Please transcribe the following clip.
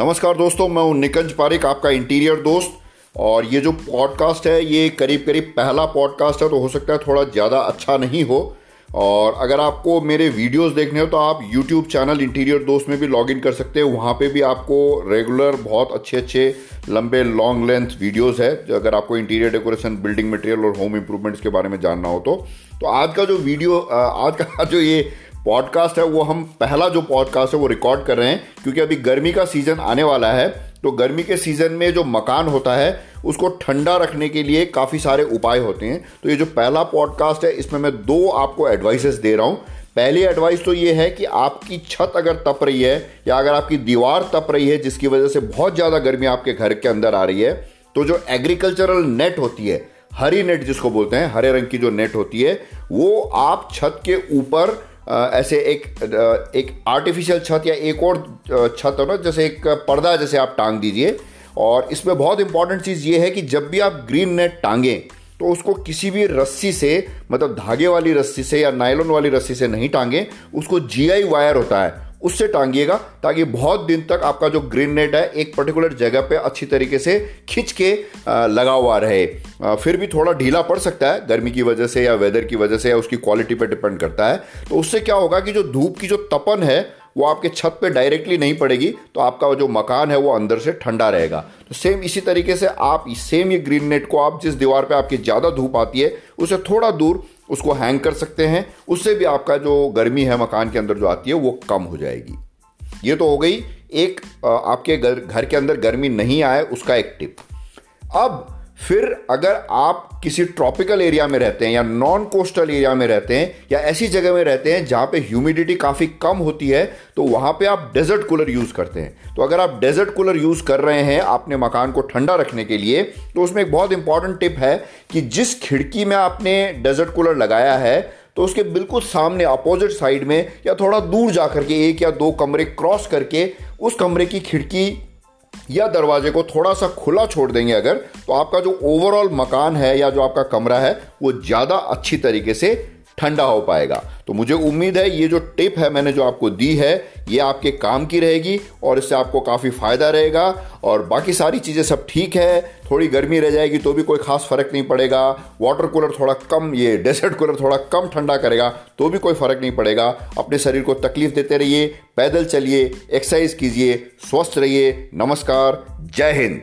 नमस्कार दोस्तों, मैं हूँ निकंज पारिक, आपका इंटीरियर दोस्त। और ये जो पॉडकास्ट है, ये करीब करीब पहला पॉडकास्ट है तो हो सकता है थोड़ा ज़्यादा अच्छा नहीं हो। और अगर आपको मेरे वीडियोस देखने हो तो आप यूट्यूब चैनल इंटीरियर दोस्त में भी लॉग इन कर सकते हैं। वहाँ पे भी आपको रेगुलर बहुत अच्छे अच्छे लंबे लॉन्ग लेंथ वीडियोस है। जो अगर आपको इंटीरियर डेकोरेशन बिल्डिंग मटेरियल और होम इम्प्रूवमेंट्स के बारे में जानना हो तो। तो आज का जो वीडियो आज का जो ये पॉडकास्ट है, वो हम पहला जो पॉडकास्ट है, वो रिकॉर्ड कर रहे हैं, क्योंकि अभी गर्मी का सीज़न आने वाला है तो गर्मी के सीज़न में जो मकान होता है, उसको ठंडा रखने के लिए काफ़ी सारे उपाय होते हैं। तो ये जो पहला पॉडकास्ट है, इसमें मैं दो आपको एडवाइसेस दे रहा हूँ। पहली एडवाइस तो ये है कि आपकी छत अगर तप रही है, या अगर आपकी दीवार तप रही है, जिसकी वजह से बहुत ज़्यादा गर्मी आपके घर के अंदर आ रही है तो जो एग्रीकल्चरल नेट होती है, हरी नेट जिसको बोलते हैं, हरे रंग की जो नेट होती है, वो आप छत के ऊपर ऐसे एक एक आर्टिफिशियल छत या एक और छत हो ना, जैसे एक पर्दा जैसे आप टांग दीजिए। और इसमें बहुत इंपॉर्टेंट चीज़ ये है कि जब भी आप ग्रीन नेट टांगें तो उसको किसी भी रस्सी से मतलब धागे वाली रस्सी से या नायलॉन वाली रस्सी से नहीं टांगें, उसको जीआई वायर होता है। उससे टांगिएगा ताकि बहुत दिन तक आपका जो ग्रीन नेट है एक पर्टिकुलर जगह पे अच्छी तरीके से खींच के लगा हुआ रहे। फिर भी थोड़ा ढीला पड़ सकता है, गर्मी की वजह से या वेदर की वजह से या उसकी क्वालिटी पे डिपेंड करता है। तो उससे क्या होगा कि जो धूप की जो तपन है, वो आपके छत पे डायरेक्टली नहीं पड़ेगी तो आपका जो मकान है, वो अंदर से ठंडा रहेगा। तो सेम इसी तरीके से आप सेम ये ग्रीन नेट को आप जिस दीवार पे आपकी ज़्यादा धूप आती है, उसे थोड़ा दूर उसको हैंग कर सकते हैं। उससे भी आपका जो गर्मी है मकान के अंदर जो आती है, वो कम हो जाएगी। ये तो हो गई एक आपके घर घर के अंदर गर्मी नहीं आए, उसका एक टिप अब फिर अगर आप किसी ट्रॉपिकल एरिया में रहते हैं या नॉन कोस्टल एरिया में रहते हैं या ऐसी जगह में रहते हैं जहाँ पे ह्यूमिडिटी काफ़ी कम होती है तो वहाँ पे आप डेजर्ट कूलर यूज़ करते हैं। तो अगर आप डेजर्ट कूलर यूज़ कर रहे हैं अपने मकान को ठंडा रखने के लिए तो उसमें एक बहुत इंपॉर्टेंट टिप है कि जिस खिड़की में आपने डेजर्ट कूलर लगाया है तो उसके बिल्कुल सामने अपोजिट साइड में या थोड़ा दूर जा करके एक या दो कमरे क्रॉस करके उस कमरे की खिड़की या दरवाजे को थोड़ा सा खुला छोड़ देंगे अगर तो आपका जो ओवरऑल मकान है या जो आपका कमरा है, वो ज़्यादा अच्छी तरीके से ठंडा हो पाएगा। तो मुझे उम्मीद है ये जो टिप है मैंने जो आपको दी है, ये आपके काम की रहेगी और इससे आपको काफ़ी फ़ायदा रहेगा और बाकी सारी चीज़ें सब ठीक है। थोड़ी गर्मी रह जाएगी तो भी कोई खास फ़र्क नहीं पड़ेगा। वाटर कूलर थोड़ा कम, ये डेजर्ट कूलर थोड़ा कम ठंडा करेगा तो भी कोई फ़र्क नहीं पड़ेगा। अपने शरीर को तकलीफ़ देते रहिए, पैदल चलिए एक्सरसाइज कीजिए, स्वस्थ रहिए। नमस्कार, जय हिंद।